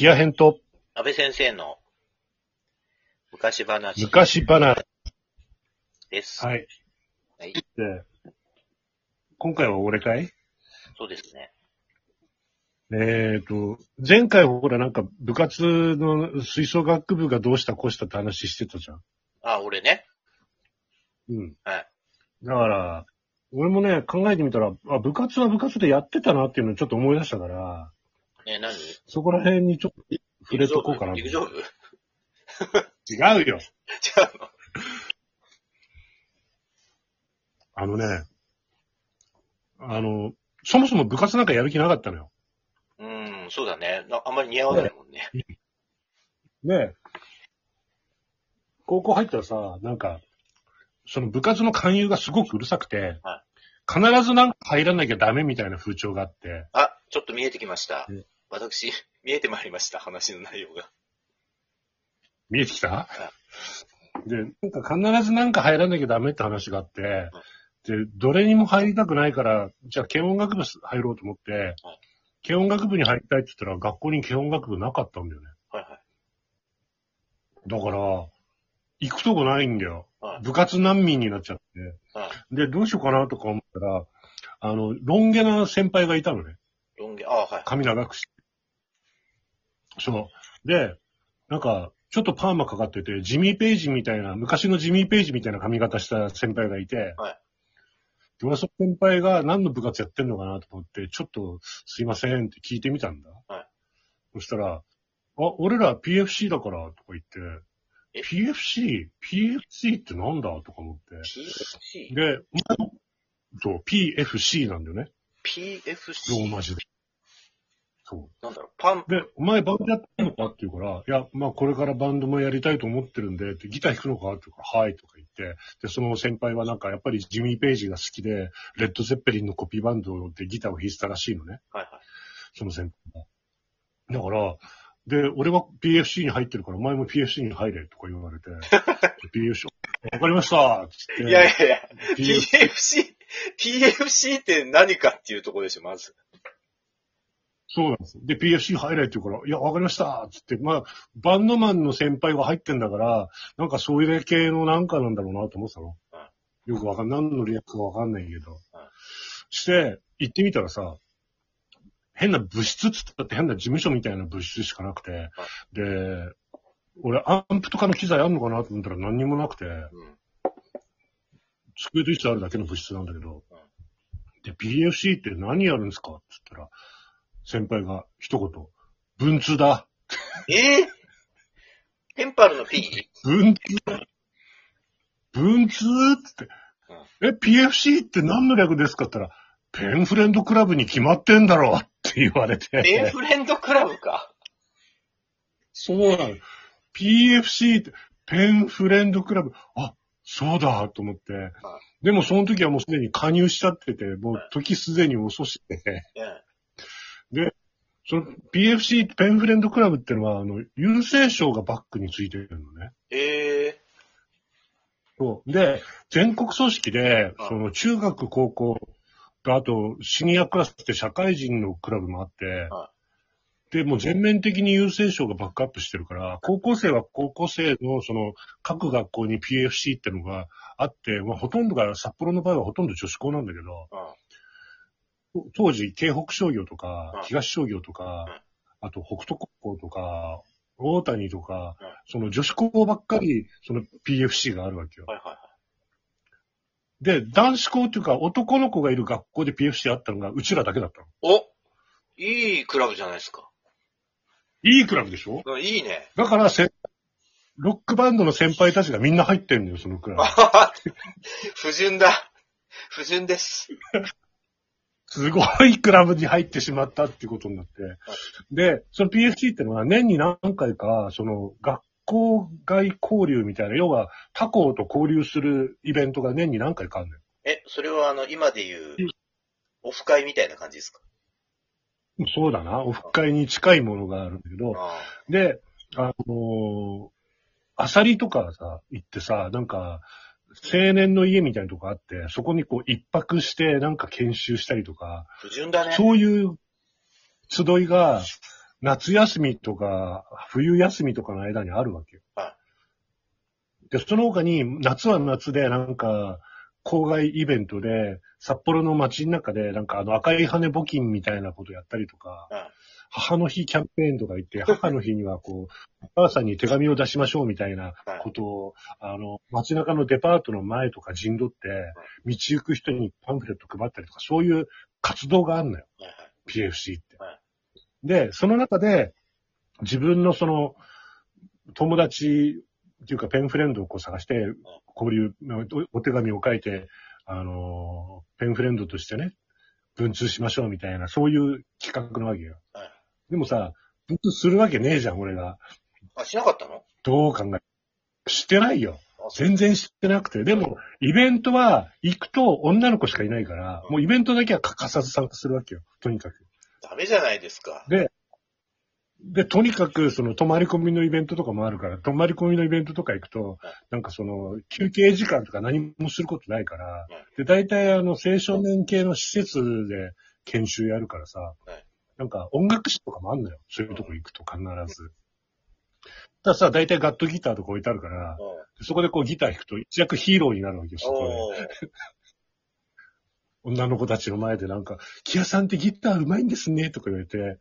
キア編と安倍先生の昔話昔話。です。はい。はい。で、今回は俺かい？そうですね。えっ、と、前回ほらなんか部活の吹奏楽部がどうしたこうしたって話してたじゃん。あ、俺ね？うん。はい。だから、俺もね、考えてみたら、あ、部活は部活でやってたなっていうのをちょっと思い出したから、ね、何？そこら辺にちょっと触れとこうかなと。陸上部？陸違うよ。違うの？あのね、あの、そもそも部活なんかやる気なかったのよ。うん、そうだね。なあんまり似合わないもんね。で、高校入ったらさ、なんか、その部活の勧誘がすごくうるさくて、は必ずなんか入らなきゃダメみたいな風潮があって、あ、ちょっと見えてきましたえ？私、見えてまいりました。話の内容が。見えてきた？で、なんか必ずなんか入らなきゃダメって話があって、で、どれにも入りたくないから、じゃあ軽音楽部入ろうと思ってはい、軽音楽部に入りたいって言ったら学校に軽音楽部なかったんだよね。はいはい。だから、行くとこないんだよ。はい部活難民になっちゃって。はい。で、どうしようかなとか思ったら、あの、ロン毛な先輩がいたのね。ロン毛、あ、はい。髪長くして。そう。で、なんか、ちょっとパーマかかってて、ジミー・ペイジみたいな、昔のジミー・ペイジみたいな髪型した先輩がいて、はいで俺その先輩が何の部活やってんのかなと思って、ちょっとすいませんって聞いてみたんだ。はいそしたら、あ、俺ら PFC だからとか言って、え？PFC? PFC ってなんだとか思って。PFC? で、そう、PFC なんだよね。ロ PFC? ーマ字で。そなんだろう、パンう。、で、お前バンドやってんのかって言うから、いや、まあこれからバンドもやりたいと思ってるんで、ギター弾くのかって言うから、はいとか言って、で、その先輩はなんかやっぱりジミー・ペイジが好きで、レッド・ゼッペリンのコピーバンドでギターを弾いてたらしいのね。はいはい。その先輩が。だから、で、俺は PFC に入ってるから、お前も PFC に入れとか言われて、PFC、わかりましたつって。いやいやいや、PFC PFC、って何かっていうところでしょ、まず。そうなんです。で、PFC 入れって言うから、いや、わかりましたつって、まあ、バンドマンの先輩が入ってんだから、なんかそういう系のなんかなんだろうなと思ってたの。よくわかん、何のリアクかわかんないけど。して、行ってみたらさ、変な物質っつったって変な事務所みたいな物質しかなくて、で、俺アンプとかの機材あんのかなと思ったら何にもなくて、うん。机と椅子あるだけの物質なんだけど、で、PFC って何やるんですかって言ったら、先輩が一言、文通だ。えー、テンパルの P? 文通だ。文通って、え、PFC って何の略ですかって言ったら、ペンフレンドクラブに決まってんだろって言われペンて、フレンドクラブか。そうなの。PFC って、ペンフレンドクラブ、あ、そうだと思って、でもその時はもうすでに加入しちゃってて、もう時すでに遅しくて、うん。その PFC ペンフレンドクラブってのは、あの、郵政省がバックについてるのね。えそう。で、全国組織であ、その中学、高校と、あと、シニアクラスって社会人のクラブもあってあ、で、もう全面的に郵政省がバックアップしてるから、高校生は高校生の、その、各学校に PFC ってのがあって、まあ、ほとんどが、札幌の場合はほとんど女子校なんだけど。当時、京北商業とかうん、東商業とか、あと北斗高校とか、大谷とかうん、その女子校ばっかり、その PFC があるわけよ。はいはいはい。で、男子校っていうか男の子がいる学校で PFC あったのが、うちらだけだったの。おいいクラブじゃないですか。いいクラブでしょ？うん、いいね。だからせ、ロックバンドの先輩たちがみんな入ってんのよ、そのクラブ。不純だ。不純です。すごいクラブに入ってしまったっていうことになって。で、その PFC ってのは年に何回か、その学校外交流みたいな、要は他校と交流するイベントが年に何回かあるのよ。え、それはあの、今で言う、オフ会みたいな感じですかそうだな、オフ会に近いものがあるんだけど、で、あのーアサリとかさ、行ってさ、なんか、青年の家みたいなとこあって、そこにこう一泊してなんか研修したりとか、不純だね。そういう集いが、夏休みとか、冬休みとかの間にあるわけよ。はで、その他に、夏は夏で、なんか、郊外イベントで、札幌の街の中で、なんかあの赤い羽募金みたいなことやったりとか、うん母の日キャンペーンとか言って、母の日にはこう、お母さんに手紙を出しましょうみたいなことを、あの、街中のデパートの前とか陣取って、道行く人にパンフレット配ったりとか、そういう活動があるのよ。PFC っては。で、その中で、自分のその、友達っていうかペンフレンドをこう探して、交流、おお手紙を書いて、あの、ペンフレンドとしてね、文通しましょうみたいな、そういう企画なわけよはい。でもさ、文通するわけねえじゃん、俺が。あ、しなかったの？どう考えしてないよ。全然知ってなくて。でも、イベントは行くと女の子しかいないから、もうイベントだけは欠かさず参加するわけよ。とにかく。ダメじゃないですか。で、で、とにかく、その、泊まり込みのイベントとかもあるから、泊まり込みのイベントとか行くとはい、なんかその、休憩時間とか何もすることないからい、で、大体あの、青少年系の施設で研修やるからさい、なんか音楽室とかもあんのよ。そういうとこ行くと必ず。たださ、大体ガットギターとか置いてあるから、うんそこでこうギター弾くと一躍ヒーローになるわけよ、そこで。女の子たちの前でなんか、キアさんってギター上手いんですね、とか言われて、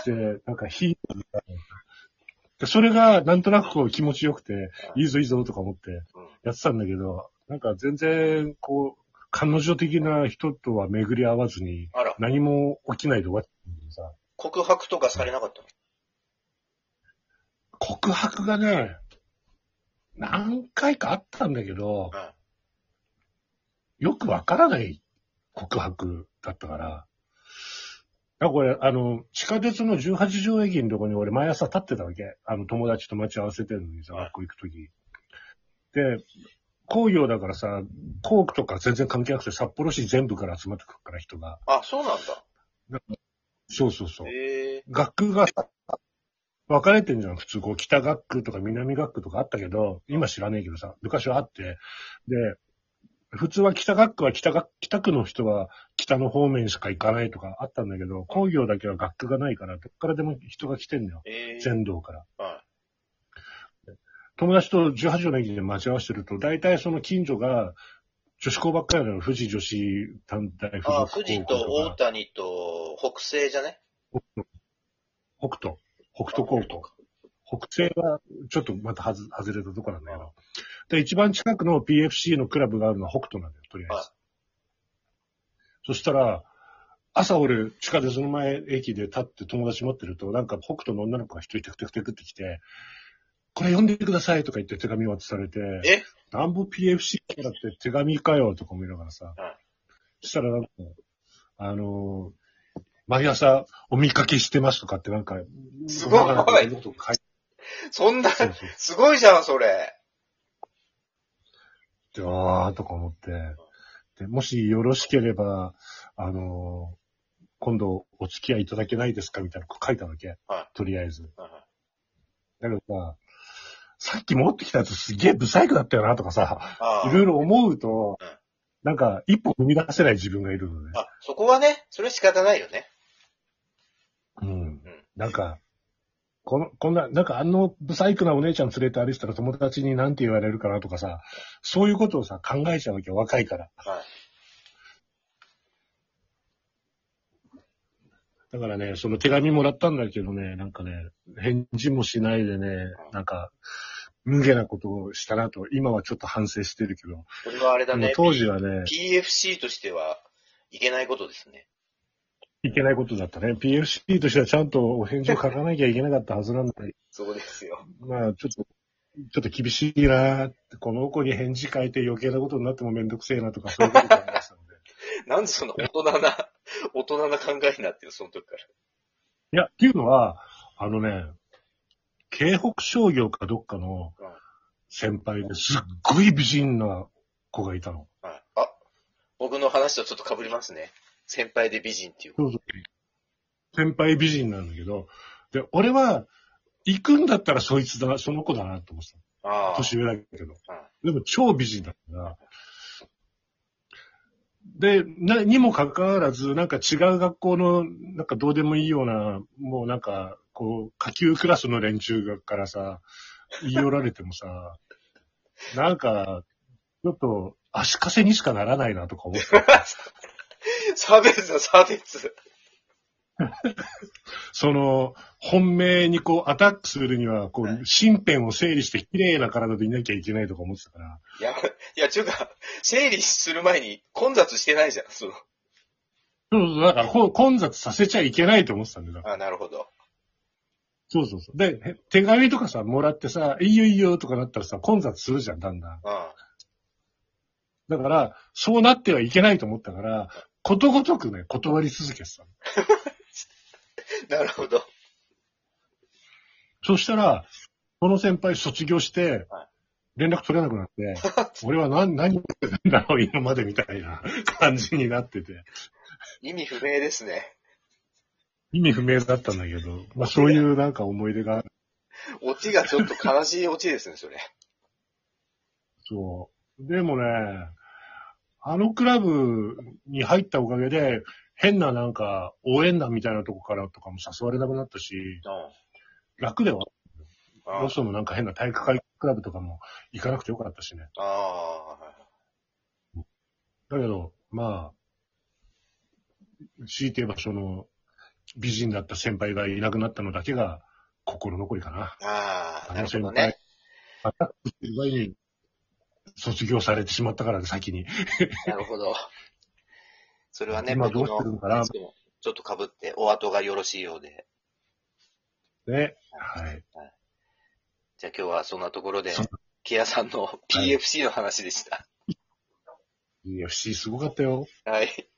して、なんかヒーローみたいな。でそれがなんとなくこう気持ちよくて、いいぞいいぞとか思ってうんやってたんだけど、なんか全然こう、彼女的な人とは巡り合わずに、あら、何も起きないで終わっちゃうんさ、告白とかされなかったの？告白がね、何回かあったんだけど、よくわからない告白だったから。だからこれ、あの、地下鉄の18条駅のとこに俺毎朝立ってたわけ。あの、友達と待ち合わせてるのにさ、はい学校行くとき。で、工業だからさ、工区とか全然関係なくて札幌市全部から集まってくるから人が。あ、そうなんだ。そうそうそう。へえ学区がさ分かれてんじゃん。普通、こう、北学区とか南学区とかあったけど、今知らねえけどさ、昔はあって。で、普通は北学区は北学、北区の人は北の方面しか行かないとかあったんだけど、工業だけは学区がないから、どっからでも人が来てんだよ。ええ全道から。は友達と18条の駅で待ち合わせてると、大体その近所が、女子校ばっかりなの。富士女子あ、高富士校とと大か、谷と北西じゃね？北斗、北斗高校。北西はちょっとまたはず外れたとこなんだけど。で、一番近くの PFC のクラブがあるのは北斗なんだよ、とりあえはいず。そしたら、朝俺、地下鉄の前駅で立って友達待ってると、なんか北斗の女の子が一人テクテクテクって来て、これ読んでくださいとか言って手紙渡されて、え？なんぼ PFC だって手紙かよとか思いながらさ、はいそしたらなんか、あのー毎朝お見かけしてますとかってなんか、すごい。そんな、すごいじゃん、それ。で、あーとか思って、で、もしよろしければ、あのー今度お付き合いいただけないですか？みたいなの書いたわけ。はとりあえず。はいだけどさ、さっき持ってきたやつすげえブサイクだったよなとかさ、ああいろいろ思うとうん、なんか一歩踏み出せない自分がいるのね。あ、そこはね、それは仕方ないよね。うん。なんか、この、こんな、なんかあのブサイクなお姉ちゃん連れて歩いてたら友達に何て言われるかなとかさ、そういうことをさ、考えちゃうわけよ、若いから。はい。だからね、その手紙もらったんだけどね、なんかね、返事もしないでね、なんか、無下なことをしたなと、今はちょっと反省してるけど、それはあれだね。当時はね、PFC としてはいけないことですね。いけないことだったね。PFC としてはちゃんとお返事を書かなきゃいけなかったはずなんだけど、そうですよ。まあ、ちょっと、ちょっと厳しいなって、この子に返事書いて余計なことになってもめんどくせえなとか、そういうことがありましたので。なんでそんな大人な、大人な考えになってるその時から。いや、っていうのは、あのね、京北商業かどっかのうん先輩ですっごい美人な子がいたの。はい。あ、僕の話とちょっと被りますね。先輩で美人っていう。そうそう。先輩美人なんだけど、で、俺は、行くんだったらそいつだな、その子だなと思ってた。ああ。年上だけど。でも超美人だから。で、な、にもかかわらず、なんか違う学校の、なんかどうでもいいような、もうなんか、こう、下級クラスの連中からさ、言い寄られてもさ、なんか、ちょっと、足かせにしかならないなとか思って。差別だ、差別。その、本命にこう、アタックするには、こう、はい身辺を整理して綺麗な体でいなきゃいけないとか思ってたから。いや、いや、ちゅうか、整理する前に混雑してないじゃん、その。そうそう、だからこう混雑させちゃいけないと思ってたんだよ。あ、なるほど。そうそうそう。で、へ手紙とかさ、もらってさ、いいよいいよとかなったらさ、混雑するじゃん、だんだん。うん。だから、そうなってはいけないと思ったから、ことごとくね、断り続けてたの。なるほど。そしたら、この先輩卒業してはい、連絡取れなくなって、俺は何、何言ってたんだろう、今までみたいな感じになってて。意味不明ですね。意味不明だったんだけど、まあそういうなんか思い出が、オチがちょっと悲しいオチですね、それ。そう。でもね、あのクラブに入ったおかげで、変ななんか応援団みたいなとこからとかも誘われなくなったし、うん。楽では、あどうしてもなんか変な体育会クラブとかも行かなくてよかったしね。あだけど、まあ、強いて言えばその、美人だった先輩がいなくなったのだけが心残りかな。あ。ああ、なるほどね。、アタックしてる前に卒業されてしまったからね、先に。なるほど。それはね、今僕どうしてるのかな？ちょっと被って、お後がよろしいようで。ね。はい。じゃあ今日はそんなところでケアさんの PFC の話でした。UFC すごかったよ。はい。